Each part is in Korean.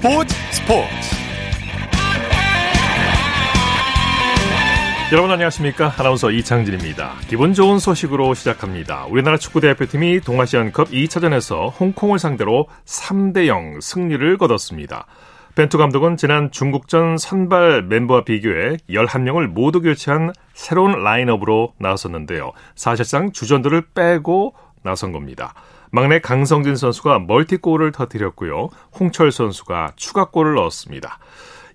스포츠 스포츠. 여러분 안녕하십니까? 아나운서 이창진입니다. 기분 좋은 소식으로 시작합니다. 우리나라 축구대표팀이 동아시안컵 2차전에서 홍콩을 상대로 3대0 승리를 거뒀습니다. 벤투 감독은 지난 중국전 선발 멤버와 비교해 11명을 모두 교체한 새로운 라인업으로 나섰는데요. 사실상 주전들을 빼고 나선 겁니다 막내 강성진 선수가 멀티골을 터뜨렸고요. 홍철 선수가 추가골을 넣었습니다.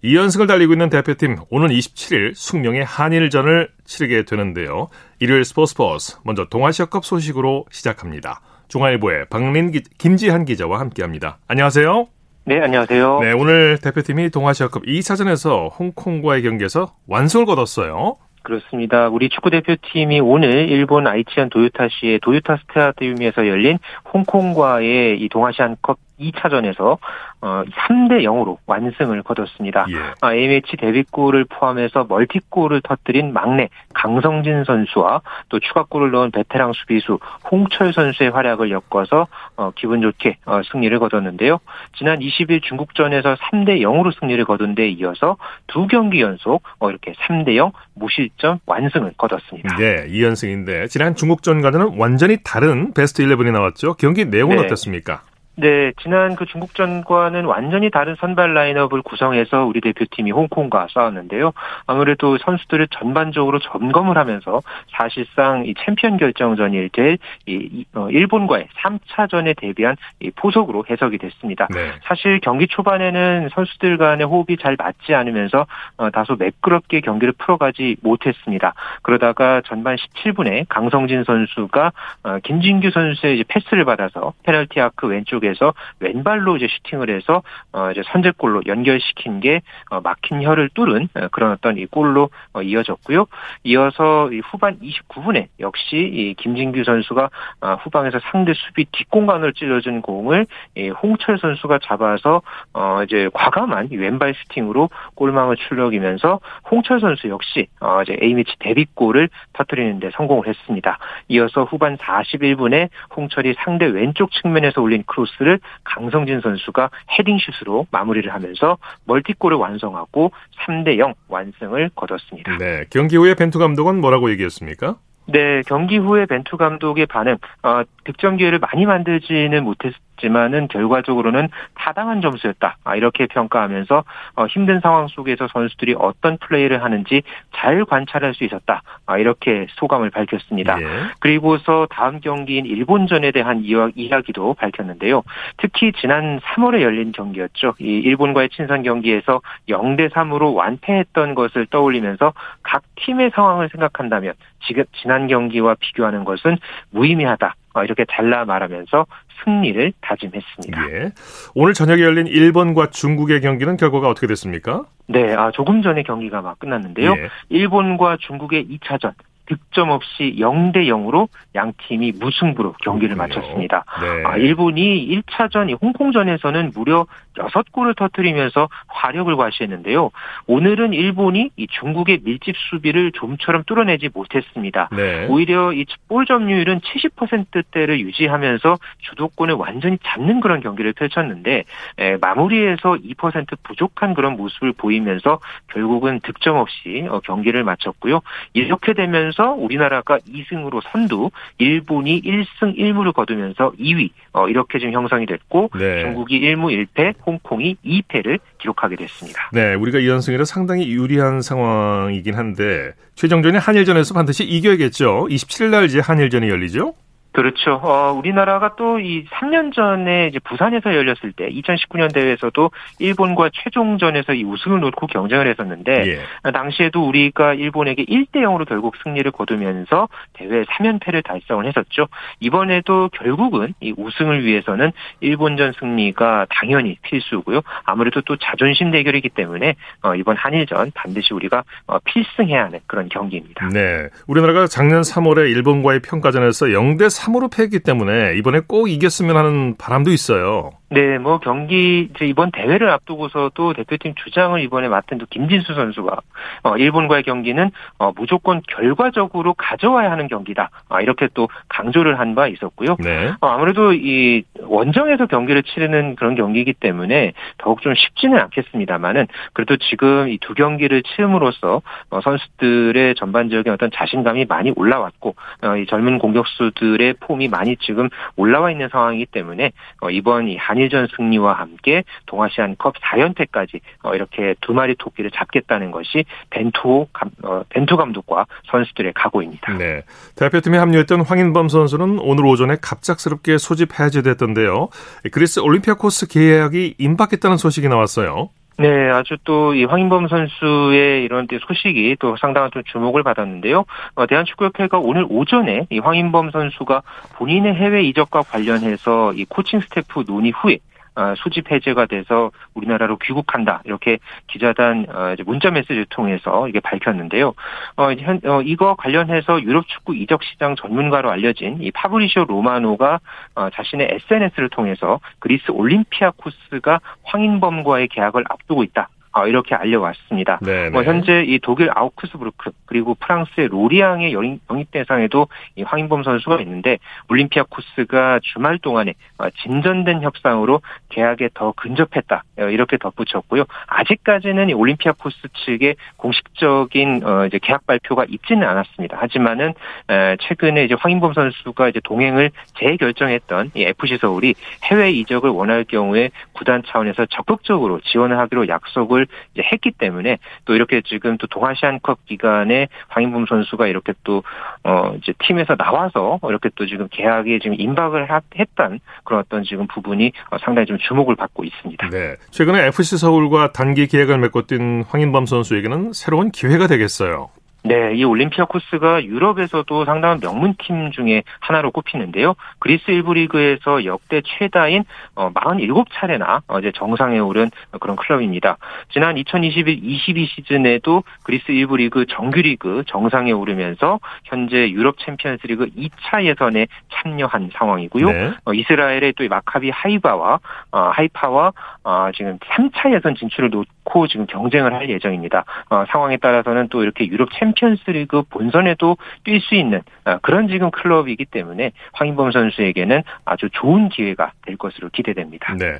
2연승을 달리고 있는 대표팀 오는 27일 숙명의 한일전을 치르게 되는데요. 일요일 스포츠버스 먼저 동아시아컵 소식으로 시작합니다. 중앙일보의 박린 기, 김지한 기자와 함께합니다. 안녕하세요. 네, 안녕하세요. 네, 오늘 대표팀이 동아시아컵 2차전에서 홍콩과의 경기에서 완승을 거뒀어요. 그렇습니다. 우리 축구 대표팀이 오늘 일본 아이치현 도요타시의 도요타 스타디움에서 열린 홍콩과의 이 동아시안컵 2차전에서 어 3대 0으로 완승을 거뒀습니다. 예. 아, A매치 데뷔골을 포함해서 멀티골을 터뜨린 막내 강성진 선수와 또 추가골을 넣은 베테랑 수비수 홍철 선수의 활약을 엮어서 어, 기분 좋게 어, 승리를 거뒀는데요. 지난 20일 중국전에서 3대 0으로 승리를 거둔 데 이어서 두 경기 연속 어, 이렇게 3대 0 무실점 완승을 거뒀습니다. 네, 2연승인데 지난 중국전과는 완전히 다른 베스트 11이 나왔죠. 경기 내용은 네. 어땠습니까? 네, 지난 그 중국전과는 완전히 다른 선발 라인업을 구성해서 우리 대표팀이 홍콩과 싸웠는데요. 아무래도 선수들을 전반적으로 점검을 하면서 사실상 이 챔피언 결정전일 때이 어, 일본과의 3차전에 대비한 이 포석으로 해석이 됐습니다. 네. 사실 경기 초반에는 선수들 간의 호흡이 잘 맞지 않으면서 어, 다소 매끄럽게 경기를 풀어가지 못했습니다. 그러다가 전반 17분에 강성진 선수가 어, 김진규 선수의 패스를 받아서 페널티 아크 왼쪽 쪽에서 왼발로 이제 슈팅을 해서 어 이제 선제골로 연결시킨 게 어, 막힌 혀를 뚫은 어, 그런 어떤 이 골로 어, 이어졌고요. 이어서 이 후반 29분에 역시 이 김진규 선수가 어, 후방에서 상대 수비 뒷공간으로 찔러준 공을 이 홍철 선수가 잡아서 어 이제 과감한 왼발 슈팅으로 골망을 출렁이면서 홍철 선수 역시 어 이제 A매치 데뷔골을 터뜨리는데 성공을 했습니다. 이어서 후반 41분에 홍철이 상대 왼쪽 측면에서 올린 크로스 코스를 강성진 선수가 헤딩슛으로 마무리를 하면서 멀티골을 완성하고 3대 0 완승을 거뒀습니다. 네, 경기 후에 벤투 감독은 뭐라고 얘기했습니까? 네, 경기 후에 벤투 감독의 반응, 어, 득점 기회를 많이 만들지는 못했, 지만은 결과적으로는 타당한 점수였다. 아, 이렇게 평가하면서 어, 힘든 상황 속에서 선수들이 어떤 플레이를 하는지 잘 관찰할 수 있었다. 아, 이렇게 소감을 밝혔습니다. 예. 그리고서 다음 경기인 일본전에 대한 이야기도 밝혔는데요. 특히 지난 3월에 열린 경기였죠. 이 일본과의 친선 경기에서 0대 3으로 완패했던 것을 떠올리면서 각 팀의 상황을 생각한다면 지금 지난 경기와 비교하는 것은 무의미하다. 어, 이렇게 잘라 말하면서 승리를 다짐했습니다. 예. 오늘 저녁에 열린 일본과 중국의 경기는 결과가 어떻게 됐습니까? 네, 아, 조금 전에 경기가 막 끝났는데요. 예. 일본과 중국의 2차전 득점 없이 0대 0으로 양 팀이 무승부로 경기를 그렇군요. 마쳤습니다. 네. 아, 일본이 1차전 홍콩전에서는 무려 6골을 터뜨리면서 화력을 과시했는데요. 오늘은 일본이 이 중국의 밀집 수비를 좀처럼 뚫어내지 못했습니다. 네. 오히려 이 볼 점유율은 70%대를 유지하면서 주도권을 완전히 잡는 그런 경기를 펼쳤는데 에, 마무리에서 2% 부족한 그런 모습을 보이면서 결국은 득점 없이 어, 경기를 마쳤고요. 이렇게 되면 그러면서 우리나라가 2승으로 선두, 일본이 1승 1무를 거두면서 2위 어, 이렇게 지금 형성이 됐고 네. 중국이 1무 1패, 홍콩이 2패를 기록하게 됐습니다. 네, 우리가 2연승이라 상당히 유리한 상황이긴 한데 최종전에 한일전에서 반드시 이겨야겠죠. 27일 날 이제 한일전이 열리죠. 그렇죠. 어, 우리나라가 또 이 3년 전에 이제 부산에서 열렸을 때 2019년 대회에서도 일본과 최종전에서 이 우승을 놓고 경쟁을 했었는데 예. 당시에도 우리가 일본에게 1대 0으로 결국 승리를 거두면서 대회 3연패를 달성을 했었죠. 이번에도 결국은 이 우승을 위해서는 일본전 승리가 당연히 필수고요. 아무래도 또 자존심 대결이기 때문에 어, 이번 한일전 반드시 우리가 어, 필승해야 하는 그런 경기입니다. 네. 우리나라가 작년 3월에 일본과의 평가전에서 0대 3 으로 패했기 때문에 이번에 꼭 이겼으면 하는 바람도 있어요. 네, 뭐 경기 이제 이번 대회를 앞두고서도 대표팀 주장을 이번에 맡은 또 김진수 선수가 어, 일본과의 경기는 어, 무조건 결과적으로 가져와야 하는 경기다. 아, 이렇게 또 강조를 한 바 있었고요. 네. 어, 아무래도 이 원정에서 경기를 치르는 그런 경기이기 때문에 더욱 좀 쉽지는 않겠습니다만은 그래도 지금 이 두 경기를 치름으로써 어, 선수들의 전반적인 어떤 자신감이 많이 올라왔고 어, 이 젊은 공격수들의 폼이 많이 지금 올라와 있는 상황이기 때문에 어, 이번 이 한일전 승리와 함께 동아시안컵 4연패까지 어, 이렇게 두 마리 토끼를 잡겠다는 것이 벤투 감, 어, 벤투 감독과 선수들의 각오입니다. 네. 대표팀에 합류했던 황인범 선수는 오늘 오전에 갑작스럽게 소집 해제됐던데요. 그리스 올림피아코스 계약이 임박했다는 소식이 나왔어요. 네, 아주 또 이 황인범 선수의 이런 소식이 또 상당한 좀 주목을 받았는데요. 어, 대한축구협회가 오늘 오전에 이 황인범 선수가 본인의 해외 이적과 관련해서 이 코칭 스태프 논의 후에 어, 소집 해제가 돼서 우리나라로 귀국한다 이렇게 기자단 어, 문자 메시지를 통해서 이게 밝혔는데요. 어, 현, 어, 이거 관련해서 유럽 축구 이적 시장 전문가로 알려진 이 파브리시오 로마노가 어, 자신의 SNS를 통해서 그리스 올림피아코스가 황인범과의 계약을 앞두고 있다. 어, 이렇게 알려왔습니다. 네, 뭐 네. 현재 이 독일 아우크스부르크 그리고 프랑스의 로리앙의 영입 대상에도 이 황인범 선수가 있는데 올림피아 코스가 주말 동안에 어, 진전된 협상으로 계약에 더 근접했다 어, 이렇게 덧붙였고요. 아직까지는 이 올림피아 코스 측의 공식적인 어, 이제 계약 발표가 있지는 않았습니다. 하지만은 에, 최근에 이제 황인범 선수가 이제 동행을 재결정했던 이 FC 서울이 해외 이적을 원할 경우에 구단 차원에서 적극적으로 지원을 하기로 약속을 이제 했기 때문에 또 이렇게 지금 또 동아시안컵 기간에 황인범 선수가 이렇게 또 어 이제 팀에서 나와서 이렇게 또 지금 계약에 지금 임박을 하- 했던 그런 어떤 지금 부분이 어, 상당히 좀 주목을 받고 있습니다. 네. 최근에 FC 서울과 단기 계약을 맺고 뛴 황인범 선수에게는 새로운 기회가 되겠어요. 네, 이 올림피아코스가 유럽에서도 상당한 명문팀 중에 하나로 꼽히는데요. 그리스 1부 리그에서 역대 최다인 47차례나 어, 이제 정상에 오른 그런 클럽입니다. 지난 2021-22 시즌에도 그리스 1부 리그 정규리그 정상에 오르면서 현재 유럽 챔피언스 리그 2차 예선에 참여한 상황이고요. 네. 어, 이스라엘의 또 마카비 하이바와 어, 하이파와 어, 지금 3차 예선 진출을 놓고 지금 경쟁을 할 예정입니다. 어, 상황에 따라서는 또 이렇게 유럽 챔피언 스리그 본선에도 뛸 수 있는 어, 그런 지금 클럽이기 때문에 황인범 선수에게는 아주 좋은 기회가 될 것으로 기대됩니다. 네.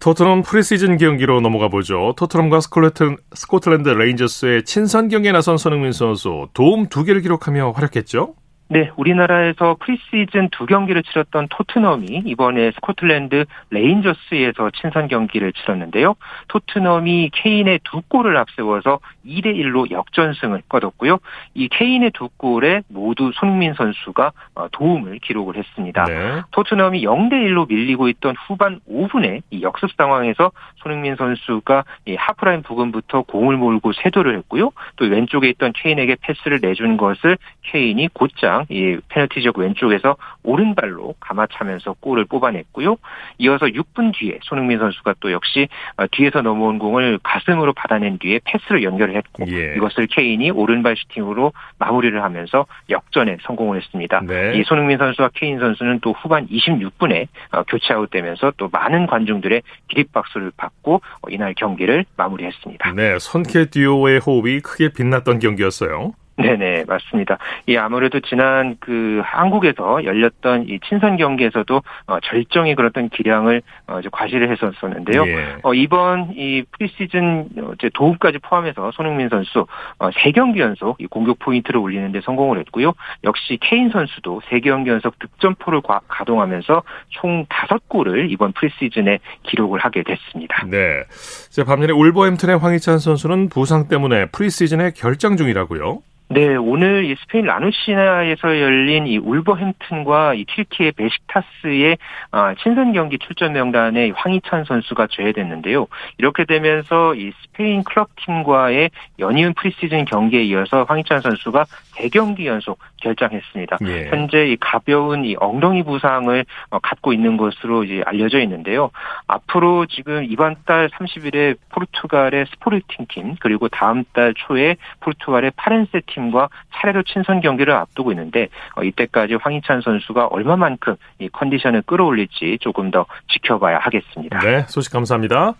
토트넘 프리시즌 경기로 넘어가 보죠. 토트넘과 스콜레트, 스코틀랜드 레인저스의 친선 경기에 나선 손흥민 선수 도움 두 개를 기록하며 활약했죠. 네, 우리나라에서 프리시즌 두 경기를 치렀던 토트넘이 이번에 스코틀랜드 레인저스에서 친선 경기를 치렀는데요. 토트넘이 케인의 두 골을 앞세워서 2대 1로 역전승을 거뒀고요. 이 케인의 두 골에 모두 손흥민 선수가 어, 도움을 기록을 했습니다. 네. 토트넘이 0대 1로 밀리고 있던 후반 5분에 이 역습 상황에서 손흥민 선수가 이 하프라인 부근부터 공을 몰고 세도를 했고요. 또 왼쪽에 있던 케인에게 패스를 내준 것을 케인이 곧장 이 페널티 지역 왼쪽에서 오른발로 감아차면서 골을 뽑아냈고요. 이어서 6분 뒤에 손흥민 선수가 또 역시 어, 뒤에서 넘어온 공을 가슴으로 받아낸 뒤에 패스로 연결 을 했고 예. 이것을 케인이 오른발 슈팅으로 마무리를 하면서 역전에 성공을 했습니다. 네. 이 손흥민 선수와 케인 선수는 또 후반 26분에 어, 교체 아웃되면서 또 많은 관중들의 기립박수를 받고 어, 이날 경기를 마무리했습니다. 네. 손케 듀오의 호흡이 크게 빛났던 경기였어요. 네네 맞습니다. 이 아무래도 지난 그 한국에서 열렸던 이 친선 경기에서도 어, 절정의 그런 어떤 기량을 어, 이제 과시를 했었었는데요. 예. 어, 이번 이 프리시즌 어, 이제 도움까지 포함해서 손흥민 선수 어, 3경기 연속 이 공격 포인트를 올리는데 성공을 했고요. 역시 케인 선수도 3경기 연속 득점포를 과- 가동하면서 총 5골을 이번 프리시즌에 기록을 하게 됐습니다. 네. 자, 반면에 울버햄튼의 황희찬 선수는 부상 때문에 프리시즌에 결장 중이라고요. 네, 오늘 이 스페인 라누시나에서 열린 이 울버햄튼과 이 튀르키의 베식타스의 아, 친선 경기 출전 명단에 황희찬 선수가 제외됐는데요. 이렇게 되면서 이 스페인 클럽 팀과의 연이은 프리시즌 경기에 이어서 황희찬 선수가 대경기 연속 결장했습니다. 예. 현재 이 가벼운 이 엉덩이 부상을 어, 갖고 있는 것으로 이제 알려져 있는데요. 앞으로 지금 이번 달 30일에 포르투갈의 스포르팅 팀 그리고 다음 달 초에 포르투갈의 파렌세 팀 팀과 차례로 친선 경기를 앞두고 있는데 어, 이때까지 황희찬 선수가 얼마만큼 이 컨디션을 끌어올릴지 조금 더 지켜봐야 하겠습니다. 네, 소식 감사합니다.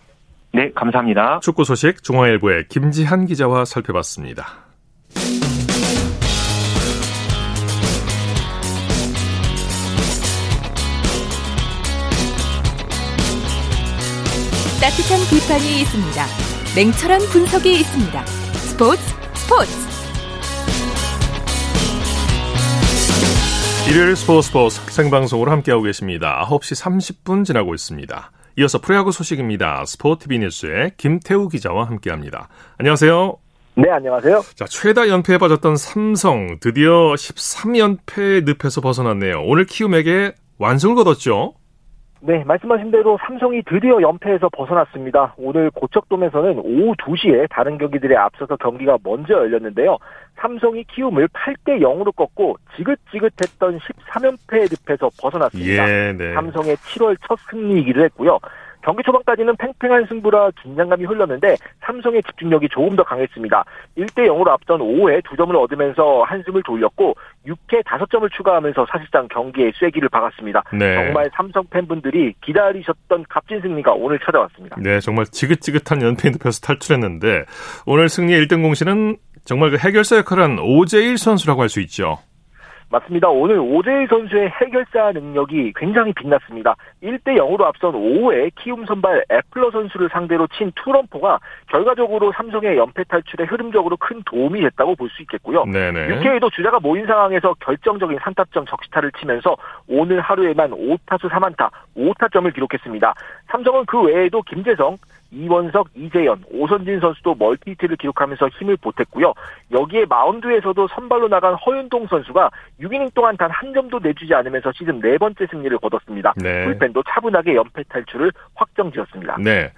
네, 감사합니다. 축구 소식 중앙일보의 김지한 기자와 살펴봤습니다. 따뜻한 비판이 있습니다. 냉철한 분석이 있습니다. 스포츠 스포츠 일요일 스포츠 스포츠 생방송으로 함께하고 계십니다. 9시 30분 지나고 있습니다. 이어서 프로야구 소식입니다. 스포티비 뉴스의 김태우 기자와 함께합니다. 안녕하세요. 네, 안녕하세요. 자, 최다 연패에 빠졌던 삼성 드디어 13연패 늪에서 벗어났네요. 오늘 키움에게 완승을 거뒀죠. 네, 말씀하신 대로 삼성이 드디어 연패에서 벗어났습니다. 오늘 고척돔에서는 오후 2시에 다른 경기들에 앞서서 경기가 먼저 열렸는데요. 삼성이 키움을 8대 0으로 꺾고 지긋지긋했던 13연패 늪에서 벗어났습니다. 예, 네. 삼성의 7월 첫 승리이기도 했고요. 경기 초반까지는 팽팽한 승부라 긴장감이 흘렀는데 삼성의 집중력이 조금 더 강했습니다. 1대 0으로 앞선 5회 2점을 얻으면서 한숨을 돌렸고 6회 5점을 추가하면서 사실상 경기에 쐐기를 박았습니다. 네. 정말 삼성 팬분들이 기다리셨던 값진 승리가 오늘 찾아왔습니다. 네, 정말 지긋지긋한 연패 늪에서 탈출했는데 오늘 승리의 1등 공신은 정말 그 해결사 역할을 한 오재일 선수라고 할 수 있죠. 맞습니다. 오늘 오재일 선수의 해결사 능력이 굉장히 빛났습니다. 1대 0으로 앞선 5회 키움 선발 애플러 선수를 상대로 친 투런포가 결과적으로 삼성의 연패 탈출에 흐름적으로 큰 도움이 됐다고 볼 수 있겠고요. 네네. 6회에도 주자가 모인 상황에서 결정적인 3타점 적시타를 치면서 오늘 하루에만 5타수 3안타, 5타점을 기록했습니다. 삼성은 그 외에도 김재성, 이원석, 이재현, 오선진 선수도 멀티히트를 기록하면서 힘을 보탰고요. 여기에 마운드에서도 선발로 나간 허윤동 선수가 6이닝 동안 단 한 점도 내주지 않으면서 시즌 네 번째 승리를 거뒀습니다. 네. 불펜도 차분하게 연패 탈출을 확정지었습니다. 네.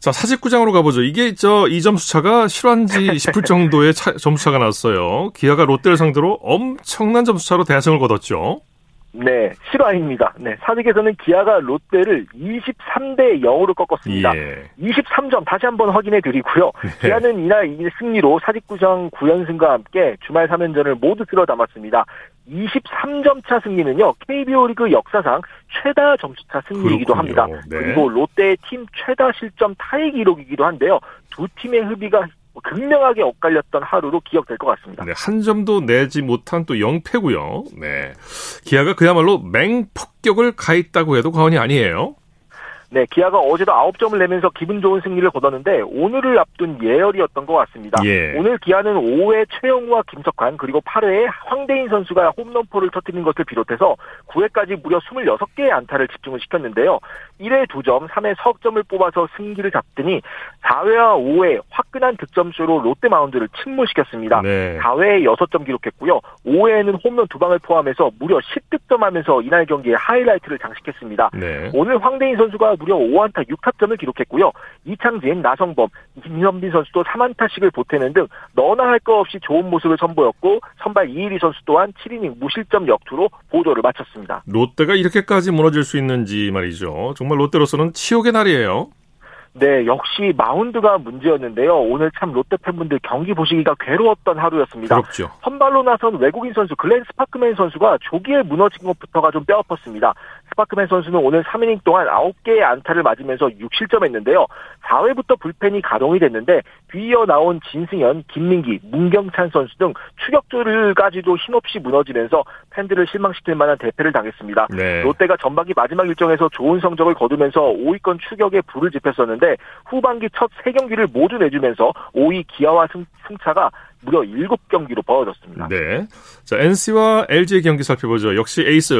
자, 사직구장으로 가보죠. 이게 저 이 점수 차가 실화인지 싶을 정도의 차, 점수 차가 났어요. 기아가 롯데를 상대로 엄청난 점수 차로 대승을 거뒀죠. 네, 실화입니다. 네, 사직에서는 기아가 롯데를 23대 0으로 꺾었습니다. 예. 23점 다시 한번 확인해 드리고요. 네. 기아는 이날 이 승리로 사직구장 9연승과 함께 주말 3연전을 모두 쓸어 담았습니다. 23점 차 승리는요, KBO 리그 역사상 최다 점수차 승리이기도 그렇군요. 합니다. 네. 그리고 롯데의 팀 최다 실점 타이 기록이기도 한데요. 두 팀의 합의가 극명하게 엇갈렸던 하루로 기억될 것 같습니다. 네, 한 점도 내지 못한 또 0패고요. 네. 기아가 그야말로 맹폭격을 가했다고 해도 과언이 아니에요. 네, 기아가 어제도 9점을 내면서 기분 좋은 승리를 거뒀는데 오늘을 앞둔 예열이었던 것 같습니다. 예. 오늘 기아는 5회 최영우와 김석환 그리고 8회에 황대인 선수가 홈런포를 터뜨린 것을 비롯해서 9회까지 무려 26개의 안타를 집중을 시켰는데요. 1회 2점, 3회 석점을 뽑아서 승기를 잡더니 4회와 5회 화끈한 득점쇼로 롯데 마운드를 침몰시켰습니다. 네. 4회에 6점 기록했고요. 5회에는 홈런 2방을 포함해서 무려 10득점하면서 이날 경기에 하이라이트를 장식했습니다. 네. 오늘 황대인 선수가 무려 5안타 6타점을 기록했고요. 이창진, 나성범, 김현빈 선수도 3안타씩을 보태는 등 너나 할거 없이 좋은 모습을 선보였고 선발 이일희 선수 또한 7이닝 무실점 역투로 보조를 마쳤습니다. 롯데가 이렇게까지 무너질 수 있는지 말이죠. 정말 롯데로서는 치욕의 날이에요. 네, 역시 마운드가 문제였는데요. 오늘 참 롯데 팬분들 경기 보시기가 괴로웠던 하루였습니다. 그렇죠. 선발로 나선 외국인 선수 글렌 스파크맨 선수가 조기에 무너진 것부터가 좀 뼈아팠습니다. 스파크맨 선수는 오늘 3이닝 동안 9개의 안타를 맞으면서 6실점했는데요. 4회부터 불펜이 가동이 됐는데 뒤이어 나온 진승현, 김민기, 문경찬 선수 등 추격들까지도 힘없이 무너지면서 팬들을 실망시킬 만한 대패를 당했습니다. 네. 롯데가 전반기 마지막 일정에서 좋은 성적을 거두면서 5위권 추격에 불을 지폈었는데 후반기 첫 3경기를 모두 내주면서 5위 기아와 승, 승차가 무려 7경기로 벌어졌습니다. 네. 자, NC와 LG의 경기 살펴보죠. 역시 에이스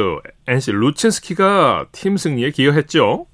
NC 루친스키가 팀 승리에 기여했죠.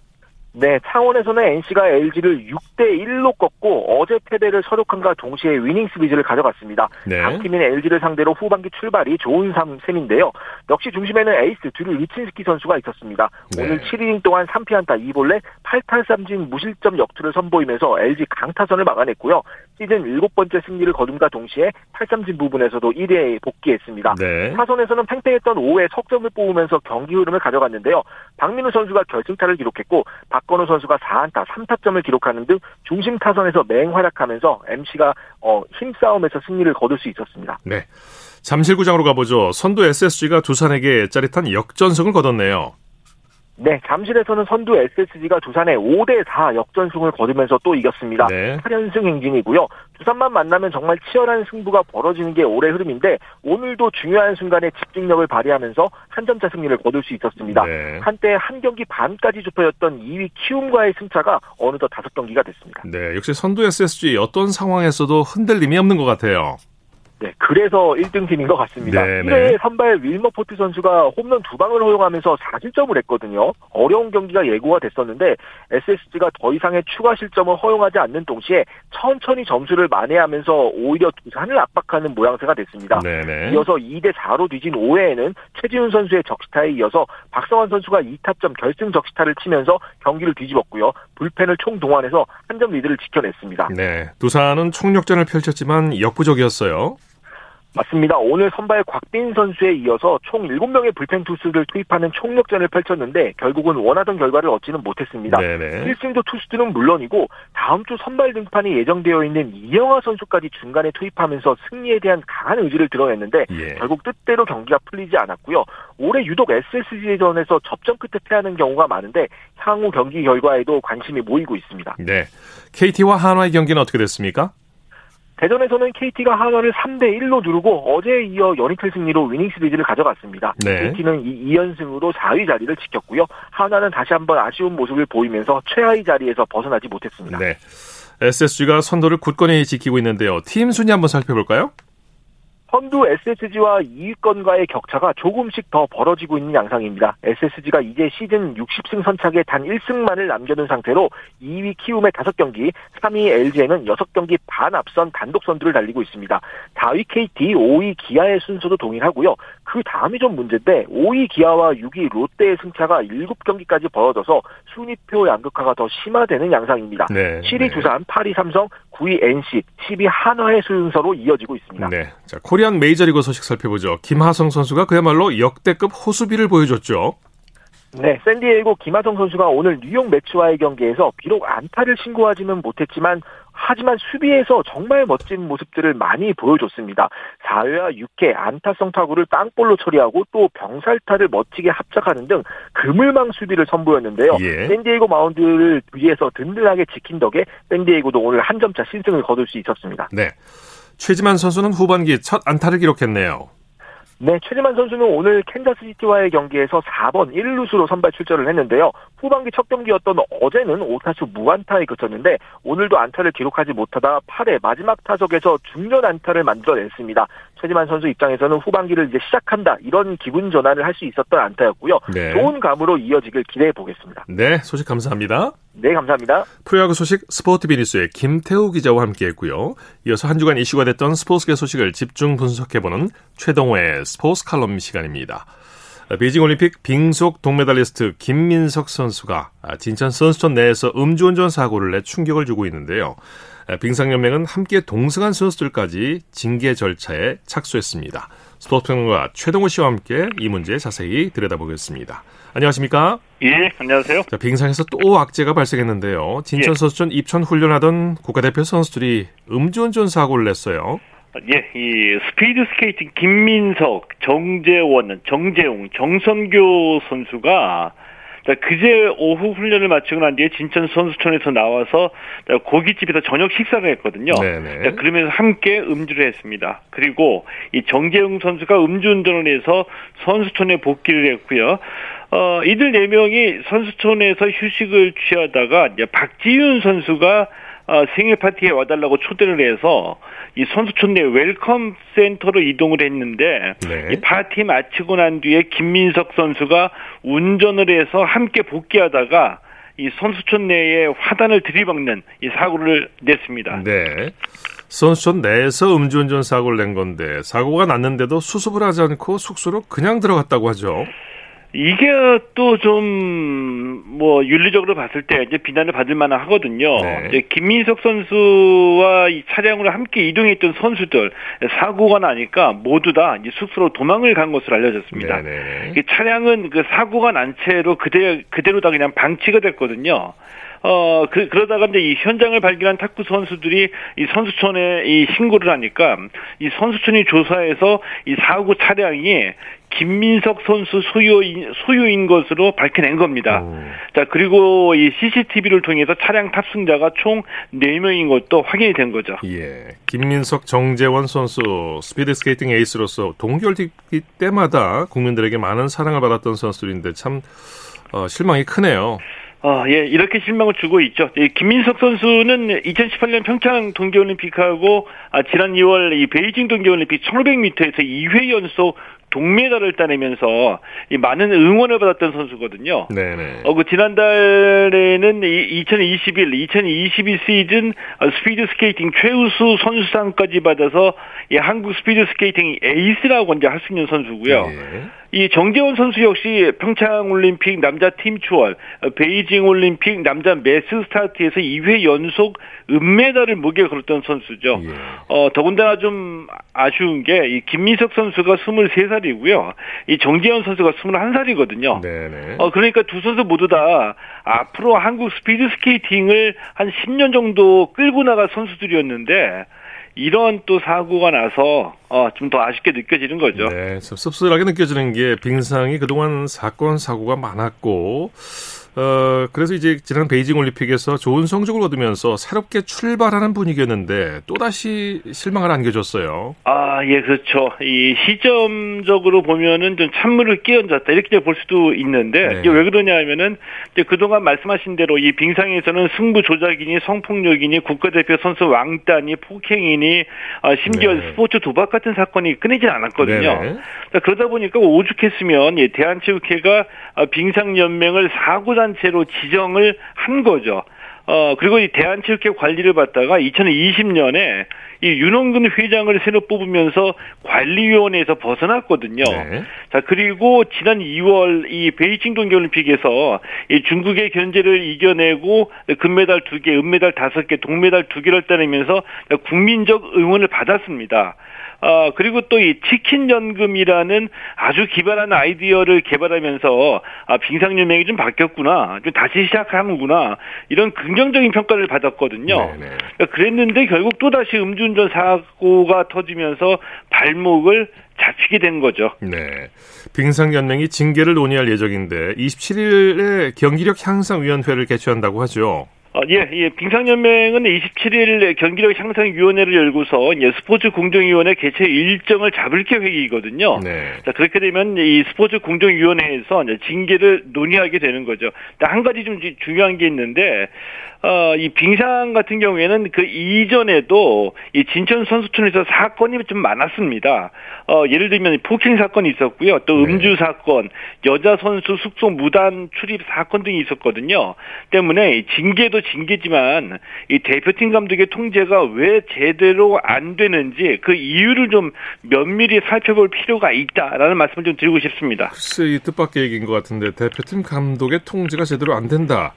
네, 창원에서는 NC가 LG를 6대 1로 꺾고 어제 패배를 서력함과 동시에 위닝 시리즈를 가져갔습니다. 네. 강팀인 LG를 상대로 후반기 출발이 좋은 셈인데요. 역시 중심에는 에이스 드류 루친스키 선수가 있었습니다. 네. 오늘 7이닝 동안 3피안타 2볼넷 8탈삼진 무실점 역투를 선보이면서 LG 강타선을 막아냈고요. 시즌 7번째 승리를 거둔과 동시에 8삼진 부분에서도 1위에 복귀했습니다. 네. 타선에서는 팽팽했던 5회 석점을 뽑으면서 경기 흐름을 가져갔는데요. 박민우 선수가 결승타를 기록했고 박건우 선수가 4안타 3타점을 기록하는 등 중심 타선에서 맹활약하면서 NC가 어, 힘싸움에서 승리를 거둘 수 있었습니다. 네. 잠실구장으로 가보죠. 선두 SSG가 두산에게 짜릿한 역전승을 거뒀네요. 네, 잠실에서는 선두 SSG가 두산에 5대4 역전승을 거두면서 또 이겼습니다. 네. 8연승 행진이고요. 두산만 만나면 정말 치열한 승부가 벌어지는 게 올해 흐름인데 오늘도 중요한 순간에 집중력을 발휘하면서 한 점차 승리를 거둘 수 있었습니다. 네. 한때 한 경기 반까지 좁혀졌던 2위 키움과의 승차가 어느덧 다섯 경기가 됐습니다. 네, 역시 선두 SSG 어떤 상황에서도 흔들림이 없는 것 같아요. 네, 그래서 1등 팀인 것 같습니다. 네, 1회 네. 선발 윌머 폰트 선수가 홈런 두 방을 허용하면서 4실점을 했거든요. 어려운 경기가 예고가 됐었는데 SSG가 더 이상의 추가 실점을 허용하지 않는 동시에 천천히 점수를 만회하면서 오히려 두산을 압박하는 모양새가 됐습니다. 네네. 이어서 2대 4로 뒤진 5회에는 최지훈 선수의 적시타에 이어서 박성한 선수가 2타점 결승 적시타를 치면서 경기를 뒤집었고요. 불펜을 총 동원해서 한 점 리드를 지켜냈습니다. 네, 두산은 총력전을 펼쳤지만 역부족이었어요. 맞습니다. 오늘 선발 곽빈 선수에 이어서 총 7명의 불펜 투수를 투입하는 총력전을 펼쳤는데 결국은 원하던 결과를 얻지는 못했습니다. 네네. 1승조 투수들은 물론이고 다음 주 선발 등판이 예정되어 있는 이영하 선수까지 중간에 투입하면서 승리에 대한 강한 의지를 드러냈는데 예. 결국 뜻대로 경기가 풀리지 않았고요. 올해 유독 SSG전에서 접전 끝에 패하는 경우가 많은데 향후 경기 결과에도 관심이 모이고 있습니다. 네. KT와 한화의 경기는 어떻게 됐습니까? 대전에서는 KT가 한화를 3대 1로 누르고 어제에 이어 연이틀 승리로 위닝 시리즈를 가져갔습니다. 네. KT는 이 2연승으로 4위 자리를 지켰고요. 한화는 다시 한번 아쉬운 모습을 보이면서 최하위 자리에서 벗어나지 못했습니다. 네. SSG가 선두를 굳건히 지키고 있는데요. 팀 순위 한번 살펴볼까요? 선두 SSG와 2위권과의 격차가 조금씩 더 벌어지고 있는 양상입니다. SSG가 이제 시즌 60승 선착에 단 1승만을 남겨둔 상태로 2위 키움의 5경기, 3위 LG에는 6경기 반 앞선 단독 선두를 달리고 있습니다. 4위 KT, 5위 기아의 순서도 동일하고요. 그 다음이 좀 문제인데 5위 기아와 6위 롯데의 승차가 7경기까지 벌어져서 순위표 양극화가 더 심화되는 양상입니다. 네. 7위 네. 두산, 8위 삼성, 9위 NC, 10위 한화의 순서로 이어지고 있습니다. 네. 자, 코리안 메이저리그 소식 살펴보죠. 김하성 선수가 그야말로 역대급 호수비를 보여줬죠. 네, 샌디에이고 김하성 선수가 오늘 뉴욕 매츠와의 경기에서 비록 안타를 신고하지는 못했지만 하지만 수비에서 정말 멋진 모습들을 많이 보여줬습니다. 4회와 6회 안타성 타구를 땅볼로 처리하고 또 병살타를 멋지게 합작하는 등 그물망 수비를 선보였는데요. 예. 샌디에이고 마운드를 뒤에서 든든하게 지킨 덕에 샌디에이고도 오늘 한 점차 신승을 거둘 수 있었습니다. 네. 최지만 선수는 후반기 첫 안타를 기록했네요. 네, 최지만 선수는 오늘 캔자스시티와의 경기에서 4번 1루수로 선발 출전을 했는데요. 후반기 첫 경기였던 어제는 5타수 무안타에 그쳤는데 오늘도 안타를 기록하지 못하다 8회 마지막 타석에서 중전 안타를 만들어냈습니다. 최지만 선수 입장에서는 후반기를 이제 시작한다 이런 기분 전환을 할 수 있었던 안타였고요. 네. 좋은 감으로 이어지길 기대해 보겠습니다. 네, 소식 감사합니다. 네, 감사합니다. 프로야구 소식 스포츠 비니스의 김태우 기자와 함께했고요. 이어서 한 주간 이슈가 됐던 스포츠계 소식을 집중 분석해보는 최동호의 스포츠 칼럼 시간입니다. 베이징 올림픽 빙속 동메달리스트 김민석 선수가 진천 선수촌 내에서 음주운전 사고를 내 충격을 주고 있는데요. 빙상연맹은 함께 동승한 선수들까지 징계 절차에 착수했습니다. 스포츠평론가 최동호 씨와 함께 이 문제 자세히 들여다보겠습니다. 안녕하십니까? 예, 안녕하세요. 자, 빙상에서 또 악재가 발생했는데요. 진천 예. 선수촌 입천 훈련하던 국가대표 선수들이 음주운전 사고를 냈어요. 예, 이 스피드 스케이팅 김민석, 정재원, 정재웅, 정선교 선수가 자, 그제 오후 훈련을 마치고 난 뒤에 진천 선수촌에서 나와서 자, 고깃집에서 저녁 식사를 했거든요. 네네. 자, 그러면서 함께 음주를 했습니다. 그리고 이 정재웅 선수가 음주운전을 해서 선수촌에 복귀를 했고요. 어, 이들 네 명이 선수촌에서 휴식을 취하다가 이제 박지윤 선수가 어, 생일 파티에 와달라고 초대를 해서 이 선수촌 내 웰컴 센터로 이동을 했는데 네. 이 파티 마치고 난 뒤에 김민석 선수가 운전을 해서 함께 복귀하다가 이 선수촌 내에 화단을 들이박는 이 사고를 냈습니다. 네. 선수촌 내에서 음주운전 사고를 낸 건데 사고가 났는데도 수습을 하지 않고 숙소로 그냥 들어갔다고 하죠. 이게 또 좀 뭐 윤리적으로 봤을 때 이제 비난을 받을 만은 하거든요. 네. 이제 김민석 선수와 이 차량으로 함께 이동했던 선수들 사고가 나니까 모두 다 이제 숙소로 도망을 간 것으로 알려졌습니다. 네네. 이 차량은 그 사고가 난 채로 그대, 그대로 다 그냥 방치가 됐거든요. 어, 그, 그러다가 이제 이 현장을 발견한 탁구 선수들이 이 선수촌에 이 신고를 하니까 이 선수촌이 조사해서 이 사고 차량이 김민석 선수 소유인, 소유인 것으로 밝혀낸 겁니다. 오. 자, 그리고 이 CCTV를 통해서 차량 탑승자가 총 4명인 것도 확인이 된 거죠. 예. 김민석, 정재원 선수 스피드 스케이팅 에이스로서 동계올림픽 때마다 국민들에게 많은 사랑을 받았던 선수들인데 참 어, 실망이 크네요. 어, 예, 이렇게 실망을 주고 있죠. 이 김민석 선수는 2018년 평창 동계올림픽하고 아, 지난 2월 이 베이징 동계올림픽 1500m에서 2회 연속 동메달을 따내면서 이 많은 응원을 받았던 선수거든요. 네네. 어, 그 지난달에는 이 2021, 2022 시즌 어, 스피드 스케이팅 최우수 선수상까지 받아서 이 한국 스피드 스케이팅 에이스라고 이제 할 수 있는 선수고요. 예. 이 정재원 선수 역시 평창 올림픽 남자 팀 추월, 어, 베이징 올림픽 남자 매스 스타트에서 2회 연속 은메달을 목에 걸었던 선수죠. 예. 어, 더군다나 좀 아쉬운 게 이 김민석 선수가 23살이고요. 이 정재현 선수가 21살이거든요. 네네. 어, 그러니까 두 선수 모두 다 앞으로 한국 스피드 스케이팅을 한 10년 정도 끌고 나갈 선수들이었는데 이런 또 사고가 나서 어, 좀 더 아쉽게 느껴지는 거죠. 네, 좀 씁쓸하게 느껴지는 게 빙상이 그동안 사건 사고가 많았고 어 그래서 이제 지난 베이징 올림픽에서 좋은 성적을 얻으면서 새롭게 출발하는 분위기였는데 또 다시 실망을 안겨줬어요. 아, 예, 그렇죠. 이 시점적으로 보면은 좀 찬물을 끼얹었다. 이렇게 볼 수도 있는데, 네. 이게 왜 그러냐 하면은, 이제 그동안 말씀하신 대로 이 빙상에서는 승부 조작이니 성폭력이니 국가대표 선수 왕따니 폭행이니, 아, 심지어 네. 스포츠 도박 같은 사건이 끊이질 않았거든요. 자, 그러다 보니까 오죽했으면 예, 대한체육회가 아, 빙상연맹을 사고단체로 지정을 한 거죠. 어, 그리고 이 대한체육회 관리를 받다가 2020년에 이 윤원근 회장을 새로 뽑으면서 관리위원회에서 벗어났거든요. 네. 자, 그리고 지난 2월 이 베이징 동계올림픽에서 이 중국의 견제를 이겨내고 금메달 2개, 은메달 5개, 동메달 2개를 따내면서 국민적 응원을 받았습니다. 아, 그리고 또 이 치킨 연금이라는 아주 기발한 아이디어를 개발하면서 아, 빙상연맹이 좀 바뀌었구나. 좀 다시 시작하는구나. 이런 긍정적인 평가를 받았거든요. 네네. 그러니까 그랬는데 결국 또 다시 음주운전 사고가 터지면서 발목을 잡히게 된 거죠. 네. 빙상연맹이 징계를 논의할 예정인데 27일에 경기력 향상위원회를 개최한다고 하죠. 어, 예, 예. 빙상연맹은 27일 경기력 향상위원회를 열고서 이제 스포츠 공정위원회 개최 일정을 잡을 계획이거든요. 네. 자, 그렇게 되면 이 스포츠 공정위원회에서 징계를 논의하게 되는 거죠. 한 가지 좀 지- 중요한 게 있는데, 어, 이 빙상 같은 경우에는 그 이전에도 이 진천 선수촌에서 사건이 좀 많았습니다. 어, 예를 들면 폭행 사건이 있었고요. 또 네. 음주 사건, 여자 선수 숙소 무단 출입 사건 등이 있었거든요. 때문에 이 징계도 징계지만 이 대표팀 감독의 통제가 왜 제대로 안 되는지 그 이유를 좀 면밀히 살펴볼 필요가 있다라는 말씀을 좀 드리고 싶습니다. 글쎄 이 뜻밖의 얘기인 것 같은데 대표팀 감독의 통제가 제대로 안 된다.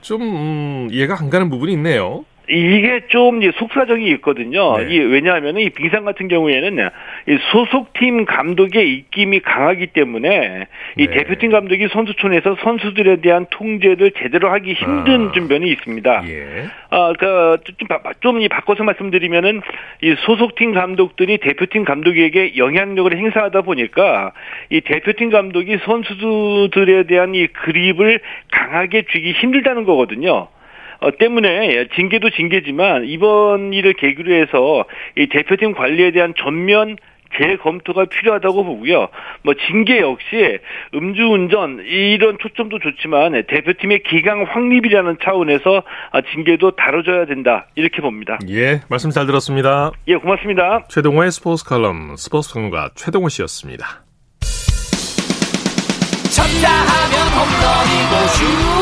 좀 음, 이해가 안 가는 부분이 있네요. 이게 좀 속사정이 있거든요. 네. 이 왜냐하면 이 빙상 같은 경우에는 이 소속팀 감독의 입김이 강하기 때문에 이 네. 대표팀 감독이 선수촌에서 선수들에 대한 통제를 제대로 하기 힘든 아. 좀 면이 있습니다. 예. 아, 그, 좀, 바- 좀, 이 바꿔서 말씀드리면은, 이 소속팀 감독들이 대표팀 감독에게 영향력을 행사하다 보니까, 이 대표팀 감독이 선수들에 대한 이 그립을 강하게 쥐기 힘들다는 거거든요. 어, 때문에 징계도 징계지만 이번 일을 계기로 해서 이 대표팀 관리에 대한 전면 재검토가 필요하다고 보고요. 뭐 징계 역시 음주운전 이런 초점도 좋지만 대표팀의 기강 확립이라는 차원에서 아, 징계도 다뤄져야 된다 이렇게 봅니다. 예, 말씀 잘 들었습니다. 예, 고맙습니다. 최동호의 스포츠 칼럼 스포츠 평론가 최동호 씨였습니다. 쳤다 하면 홈런이고 슛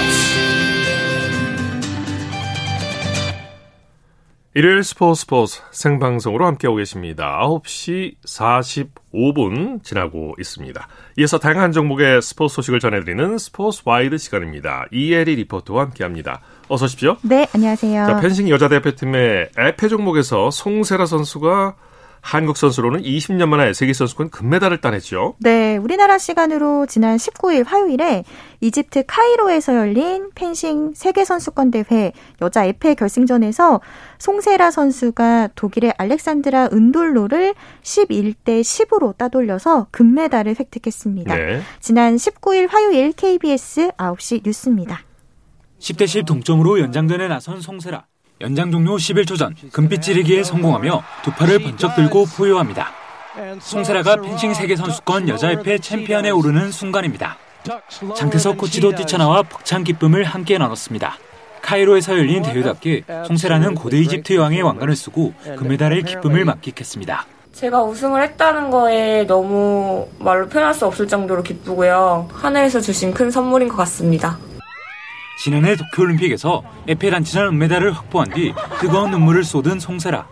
일요일 스포츠 스포츠 생방송으로 함께하고 계십니다. 9시 45분 지나고 있습니다. 이어서 다양한 종목의 스포츠 소식을 전해드리는 스포츠 와이드 시간입니다. 이혜리 리포터와 함께합니다. 어서 오십시오. 네, 안녕하세요. 자, 펜싱 여자 대표팀의 에페 종목에서 송세라 선수가 한국 선수로는 20년 만에 세계 선수권 금메달을 따냈죠. 네, 우리나라 시간으로 지난 19일 화요일에 이집트 카이로에서 열린 펜싱 세계 선수권 대회 여자 에페 결승전에서 송세라 선수가 독일의 알렉산드라 은돌로를 11대 10으로 따돌려서 금메달을 획득했습니다. 네. 지난 19일 화요일 KBS 9시 뉴스입니다. 10대 10 동점으로 연장전에 나선 송세라. 연장 종료 11초 전 금빛 찌르기에 성공하며 두 팔을 번쩍 들고 포효합니다. 송세라가 펜싱 세계 선수권 여자 에페 챔피언에 오르는 순간입니다. 장태석 코치도 뛰쳐나와 벅찬 기쁨을 함께 나눴습니다. 카이로에서 열린 대회답게 송세라는 고대 이집트 여왕의 왕관을 쓰고 금메달의 기쁨을 만끽했습니다. 제가 우승을 했다는 거에 너무 말로 표현할 수 없을 정도로 기쁘고요. 하늘에서 주신 큰 선물인 것 같습니다. 지난해 도쿄올림픽에서 에페 단체전 은메달을 확보한 뒤 뜨거운 눈물을 쏟은 송세라.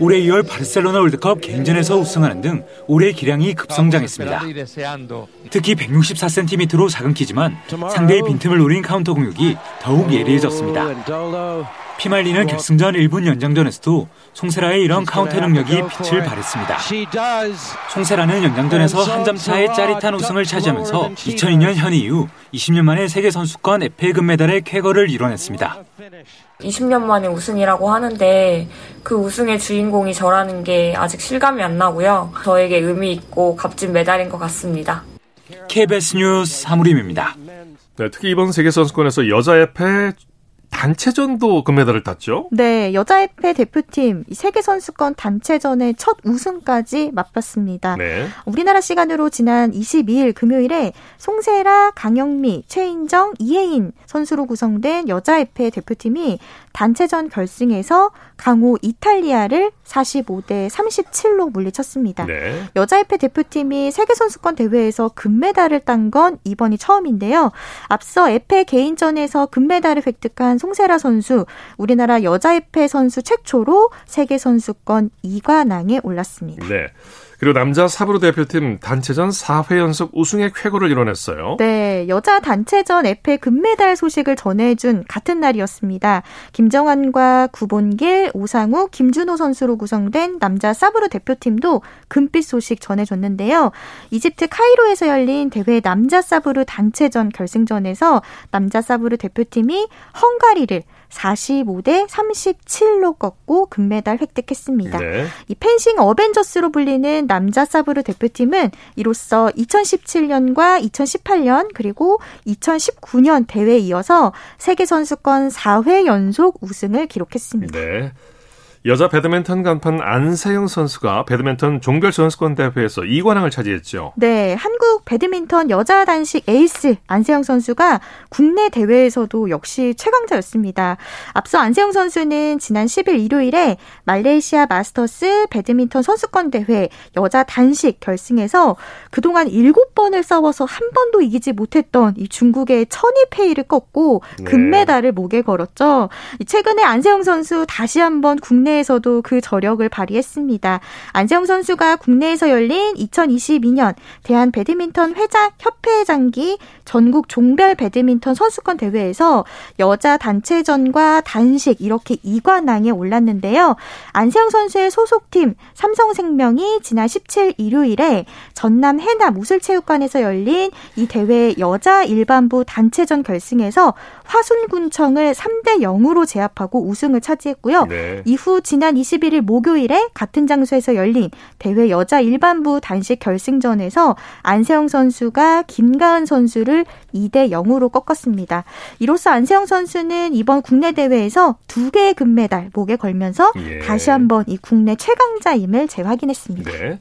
올해 2월 바르셀로나 월드컵 개인전에서 우승하는 등 올해 기량이 급성장했습니다. 특히 164cm로 작은 키지만 상대의 빈틈을 노린 카운터 공격이 더욱 예리해졌습니다. 피말리는 결승전 1분 연장전에서도 송세라의 이런 카운터 능력이 빛을 발했습니다. 송세라는 연장전에서 한 점 차의 짜릿한 우승을 차지하면서 2002년 현희 이후 20년 만에 세계 선수권 에페 금메달의 쾌거를 이뤄냈습니다. 20년 만에 우승이라고 하는데 그 우승의 주인공이 저라는 게 아직 실감이 안 나고요. 저에게 의미 있고 값진 메달인 것 같습니다. KBS 뉴스 사무림입니다. 네, 특히 이번 세계 선수권에서 여자 에페 단체전도 금메달을 땄죠. 네, 여자 에페 대표팀 이 세계 선수권 단체전의 첫 우승까지 맛봤습니다. 네. 우리나라 시간으로 지난 22일 금요일에 송세라, 강영미, 최인정, 이혜인 선수로 구성된 여자 에페 대표팀이 단체전 결승에서 강호 이탈리아를 45대 37로 물리쳤습니다. 네. 여자 에페 대표팀이 세계 선수권 대회에서 금메달을 딴 건 이번이 처음인데요. 앞서 에페 개인전에서 금메달을 획득한 송세라 선수, 우리나라 여자 에페 선수 최초로 세계 선수권 2관왕에 올랐습니다. 네. 그리고 남자 사브로 대표팀 단체전 4회 연속 우승의 쾌거를 이뤄냈어요. 네, 여자 단체전 에페 금메달 소식을 전해준 같은 날이었습니다. 김 정환과 구본길, 오상우, 김준호 선수로 구성된 남자 사브로 대표팀도 금빛 소식 전해줬는데요. 이집트 카이로에서 열린 대회 남자 사브르 단체전 결승전에서 남자 사브르 대표팀이 헝가리를 45대 37로 꺾고 금메달 획득했습니다. 네. 이 펜싱 어벤져스로 불리는 남자 사브르 대표팀은 이로써 2017년과 2018년 그리고 2019년 대회에 이어서 세계 선수권 4회 연속 우승을 기록했습니다. 네. 여자 배드민턴 간판 안세영 선수가 배드민턴 종결 선수권 대회에서 2관왕을 차지했죠. 네, 한국 배드민턴 여자 단식 에이스 안세영 선수가 국내 대회에서도 역시 최강자였습니다. 앞서 안세영 선수는 지난 10일 일요일에 말레이시아 마스터스 배드민턴 선수권 대회 여자 단식 결승에서 그동안 7번을 싸워서 한 번도 이기지 못했던 이 중국의 천이페이를 꺾고 네. 금메달을 목에 걸었죠. 최근에 안세영 선수 다시 한번 국내 에서도 그 저력을 발휘했습니다. 안세영 선수가 국내에서 열린 2022년 대한 배드민턴 회장 협회장기 전국 종별 배드민턴 선수권 대회에서 여자 단체전과 단식 이렇게 2관왕에 올랐는데요. 안세영 선수의 소속팀 삼성생명이 지난 17일 일요일에 전남 해남 우슬체육관에서 열린 이 대회 여자 일반부 단체전 결승에서 화순군청을 3대 0으로 제압하고 우승을 차지했고요. 네. 이후 지난 21일 목요일에 같은 장소에서 열린 대회 여자 일반부 단식 결승전에서 안세영 선수가 김가은 선수를 2대 0으로 꺾었습니다. 이로써 안세영 선수는 이번 국내 대회에서 두 개의 금메달 목에 걸면서 예. 다시 한번 이 국내 최강자임을 재확인했습니다. 네.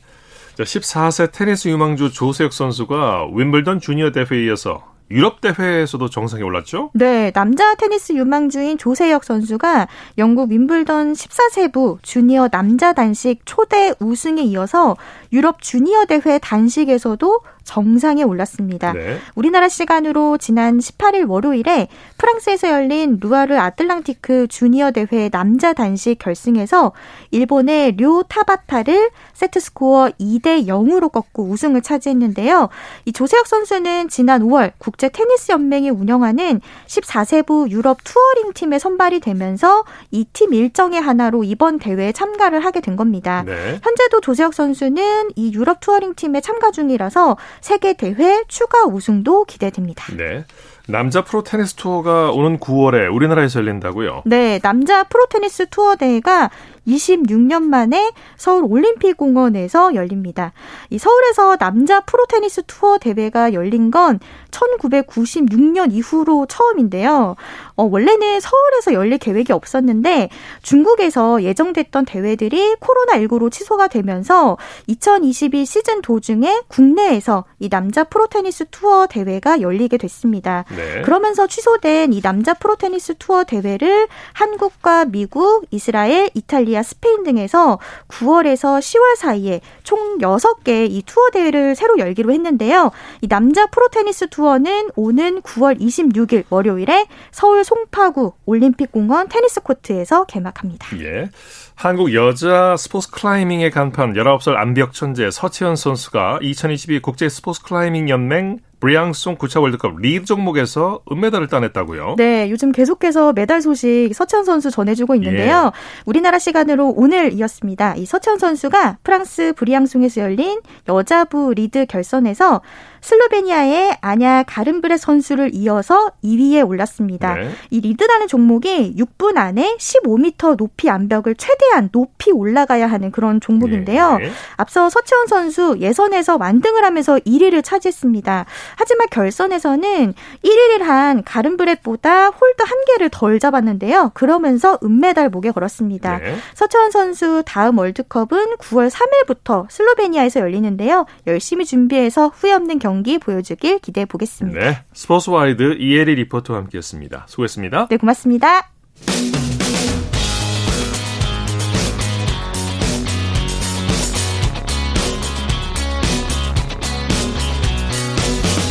자, 14세 테니스 유망주 조세혁 선수가 윈블던 주니어 대회에 이어서 유럽 대회에서도 정상에 올랐죠? 네, 남자 테니스 유망주인 조세혁 선수가 영국 윈블던 14세부 주니어 남자 단식 초대 우승에 이어서 유럽 주니어 대회 단식에서도 정상에 올랐습니다. 네. 우리나라 시간으로 지난 18일 월요일에 프랑스에서 열린 루아르 아틀랑티크 주니어 대회 남자 단식 결승에서 일본의 류 타바타를 세트 스코어 2대 0으로 꺾고 우승을 차지했는데요. 이 조세혁 선수는 지난 5월 국제 테니스 연맹이 운영하는 14세부 유럽 투어링 팀에 선발이 되면서 이 팀 일정의 하나로 이번 대회에 참가를 하게 된 겁니다. 네. 현재도 조세혁 선수는 이 유럽 투어링 팀에 참가 중이라서 세계 대회 추가 우승도 기대됩니다. 네. 남자 프로 테니스 투어가 오는 9월에 우리나라에서 열린다고요? 네, 남자 프로 테니스 투어 대회가 26년 만에 서울 올림픽 공원에서 열립니다. 이 서울에서 남자 프로 테니스 투어 대회가 열린 건 1996년 이후로 처음인데요. 어, 원래는 서울에서 열릴 계획이 없었는데 중국에서 예정됐던 대회들이 코로나19로 취소가 되면서 2022 시즌 도중에 국내에서 이 남자 프로 테니스 투어 대회가 열리게 됐습니다. 네. 그러면서 취소된 이 남자 프로 테니스 투어 대회를 한국과 미국, 이스라엘, 이탈리아, 스페인 등에서 9월에서 10월 사이에 총 6개 이 투어 대회를 새로 열기로 했는데요. 이 남자 프로 테니스 투어는 오는 9월 26일 월요일에 서울 송파구 올림픽공원 테니스 코트에서 개막합니다. 예. 한국 여자 스포츠 클라이밍의 간판 19살 암벽 천재 서채현 선수가 2022 국제 스포츠 클라이밍 연맹 브리앙송 9차 월드컵 리드 종목에서 은메달을 따냈다고요? 네, 요즘 계속해서 메달 소식 서채현 선수 전해주고 있는데요. 예. 우리나라 시간으로 오늘 이었습니다. 이 서채현 선수가 프랑스 브리앙송에서 열린 여자부 리드 결선에서 슬로베니아의 야냐 가른브렛 선수를 이어서 2위에 올랐습니다. 네. 이 리드라는 종목이 6분 안에 15m 높이 암벽을 최대한 높이 올라가야 하는 그런 종목인데요. 네. 앞서 서채현 선수 예선에서 완등을 하면서 1위를 차지했습니다. 하지만 결선에서는 1위를 한 가른브렛보다 홀드 한 개를 덜 잡았는데요. 그러면서 은메달 목에 걸었습니다. 네. 서채현 선수 다음 월드컵은 9월 3일부터 슬로베니아에서 열리는데요. 열심히 준비해서 후회 없는 경기 보여주길 기대해 보겠습니다. 네. 스포츠와이드 이혜리 리포터와 함께했습니다. 수고했습니다. 네, 고맙습니다.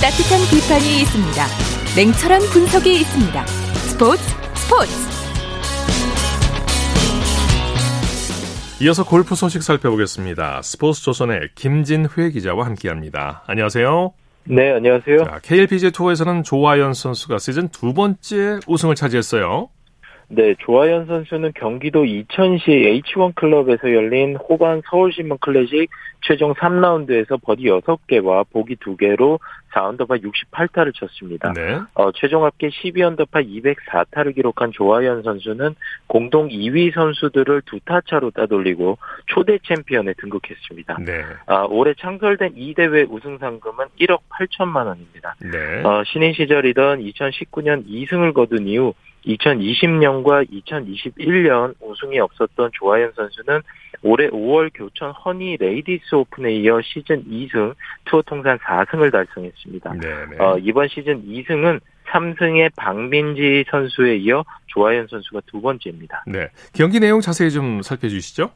따뜻한 비판이 있습니다. 냉철한 분석이 있습니다. 스포츠 스포츠. 이어서 골프 소식 살펴보겠습니다. 스포츠 조선의 김진회 기자와 함께합니다. 안녕하세요. 네, 안녕하세요. 자, KLPGA 투어에서는 조아연 선수가 시즌 두 번째 우승을 차지했어요. 네, 조아연 선수는 경기도 이천시 H1 클럽에서 열린 호반 서울신문 클래식 최종 3라운드에서 버디 6개와 보기 2개로 4언더파 68타를 쳤습니다. 네. 어, 최종 합계 12언더파 204타를 기록한 조아연 선수는 공동 2위 선수들을 두 타 차로 따돌리고 초대 챔피언에 등극했습니다. 네. 아, 올해 창설된 이 대회 우승 상금은 1억 8천만 원입니다. 네. 어, 신인 시절이던 2019년 2승을 거둔 이후 2020년과 2021년 우승이 없었던 조아연 선수는 올해 5월 교촌 허니 레이디스 오픈에 이어 시즌 2승, 투어 통산 4승을 달성했습니다. 어, 이번 시즌 2승은 3승의 박민지 선수에 이어 조아연 선수가 두 번째입니다. 네. 경기 내용 자세히 좀 살펴주시죠.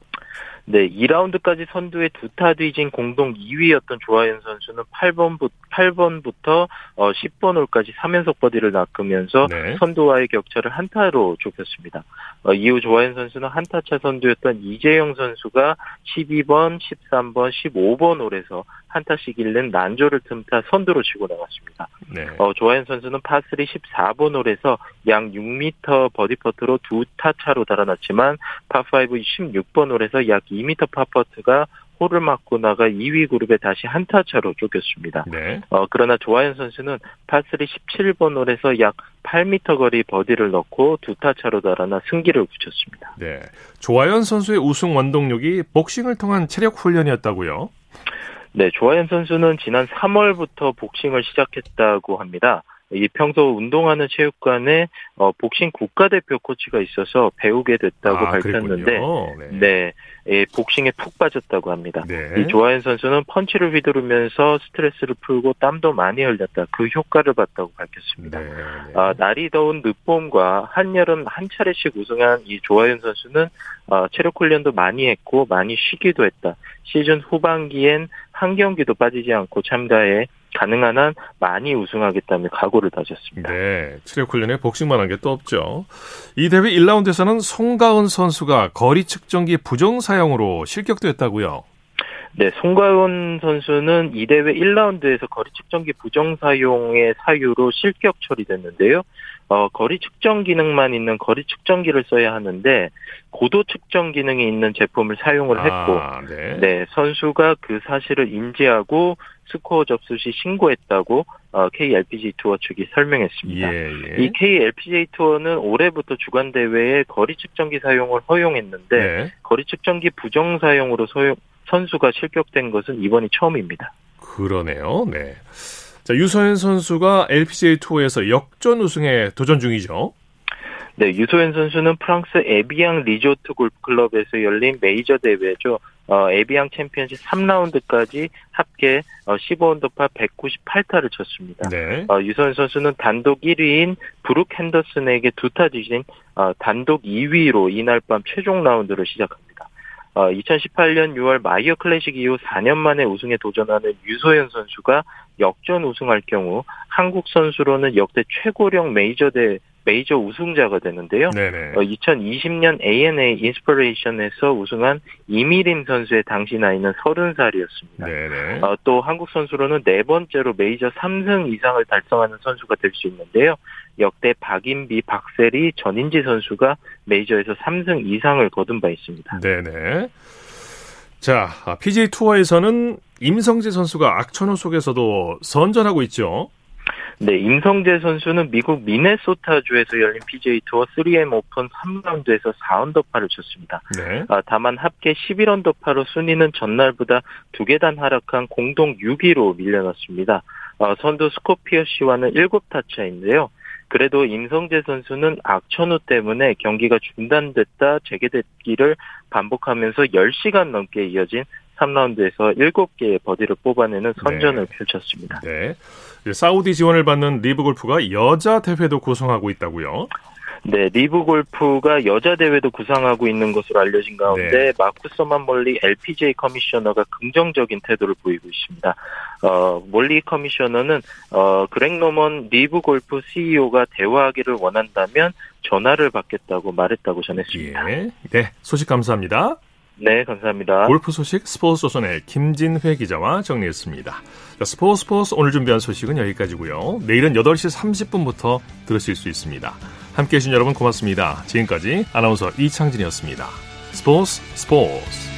네, 2라운드까지 선두에 두 타 뒤진 공동 2위였던 조아연 선수는 8번부, 8번부터 어, 10번 홀까지 3연속 버디를 낚으면서 네. 선두와의 격차를 한 타로 좁혔습니다. 어, 이후 조아연 선수는 한 타차 선두였던 이제영 선수가 12번, 13번, 15번 홀에서 한 타씩 잃는 난조를 틈타 선두로 치고 나갔습니다. 네. 어, 조아연 선수는 파3 14번 홀에서 약 6m 버디 퍼트로 두 타 차로 달아났지만 파5 16번 홀에서 약 2m 파퍼트가 홀을 맞고 나가 2위 그룹에 다시 한타 차로 쫓겼습니다. 네. 어, 그러나 조하연 선수는 파3 17번 홀에서 약 8m 거리 버디를 넣고 두 타 차로 달아나 승기를 붙였습니다. 네. 조하연 선수의 우승 원동력이 복싱을 통한 체력 훈련이었다고요? 네, 조하연 선수는 지난 3월부터 복싱을 시작했다고 합니다. 이 평소 운동하는 체육관에 어, 복싱 국가대표 코치가 있어서 배우게 됐다고 아, 밝혔는데. 네. 네, 예, 복싱에 푹 빠졌다고 합니다. 네. 이 조하연 선수는 펀치를 휘두르면서 스트레스를 풀고 땀도 많이 흘렸다. 그 효과를 봤다고 밝혔습니다. 네, 네. 아, 날이 더운 늦봄과 한여름 한 차례씩 우승한 이 조하연 선수는 어, 체력 훈련도 많이 했고 많이 쉬기도 했다. 시즌 후반기엔 한 경기도 빠지지 않고 참가해 가능한 한 많이 우승하겠다며 각오를 다졌습니다. 네, 체력 훈련에 복싱만 한 게 또 없죠. 이 대회 1라운드에서는 송가은 선수가 거리 측정기 부정 사용으로 실격됐다고요. 네, 송가은 선수는 이 대회 1라운드에서 거리 측정기 부정 사용의 사유로 실격 처리됐는데요. 어, 거리 측정 기능만 있는 거리 측정기를 써야 하는데 고도 측정 기능이 있는 제품을 사용을 했고 아, 네. 네, 선수가 그 사실을 인지하고 스코어 접수 시 신고했다고 어, KLPGA 투어 측이 설명했습니다. 예, 예. 이 KLPGA 투어는 올해부터 주관 대회에 거리 측정기 사용을 허용했는데 네. 거리 측정기 부정 사용으로 소용- 선수가 실격된 것은 이번이 처음입니다. 그러네요. 네. 자, 유소연 선수가 LPGA 투어에서 역전 우승에 도전 중이죠. 네, 유소연 선수는 프랑스 에비앙 리조트 골프 클럽에서 열린 메이저 대회죠. 어, 에비앙 챔피언십 3라운드까지 합계 어, 15언더파 198타를 쳤습니다. 네. 어, 유소연 선수는 단독 1위인 브룩 핸더슨에게 두타 뒤진 어, 단독 2위로 이날 밤 최종 라운드를 시작합니다. 어, 2018년 6월 마이어 클래식 이후 4년 만에 우승에 도전하는 유소연 선수가 역전 우승할 경우 한국 선수로는 역대 최고령 메이저 대 메이저 우승자가 되는데요. 네네. 어, 2020년 ANA 인스퍼레이션에서 우승한 이미림 선수의 당시 나이는 30살이었습니다. 네네. 어, 또 한국 선수로는 네 번째로 메이저 3승 이상을 달성하는 선수가 될 수 있는데요. 역대 박인비, 박세리, 전인지 선수가 메이저에서 3승 이상을 거둔 바 있습니다. 네네. 자, 아, PGA 투어에서는 임성재 선수가 악천후 속에서도 선전하고 있죠. 네, 임성재 선수는 미국 미네소타주에서 열린 PGA 투어 3M 오픈 3라운드에서 4언더파를 쳤습니다. 네. 아, 다만 합계 11언더파로 순위는 전날보다 두 계단 하락한 공동 6위로 밀려났습니다. 어, 선두 스콧 피어시와는 7타 차인데요. 그래도 임성재 선수는 악천후 때문에 경기가 중단됐다 재개됐기를 반복하면서 10시간 넘게 이어진 3라운드에서 7개의 버디를 뽑아내는 선전을 펼쳤습니다. 네. 이제 사우디 지원을 받는 리브 골프가 여자 대회도 구성하고 있다고요. 네, 리브 골프가 여자 대회도 구상하고 있는 것으로 알려진 가운데 네. 마쿠 사만 몰리 LPGA 커미셔너가 긍정적인 태도를 보이고 있습니다. 어, 몰리 커미셔너는 어, 그렉 노먼 리브 골프 CEO가 대화하기를 원한다면 전화를 받겠다고 말했다고 전했습니다. 예. 네. 소식 감사합니다. 네, 감사합니다. 골프 소식 스포츠 조선의 김진회 기자와 정리했습니다. 자, 스포츠 스포츠 오늘 준비한 소식은 여기까지고요. 내일은 8시 30분부터 들으실 수 있습니다. 함께해 주신 여러분 고맙습니다. 지금까지 아나운서 이창진이었습니다. 스포츠 스포츠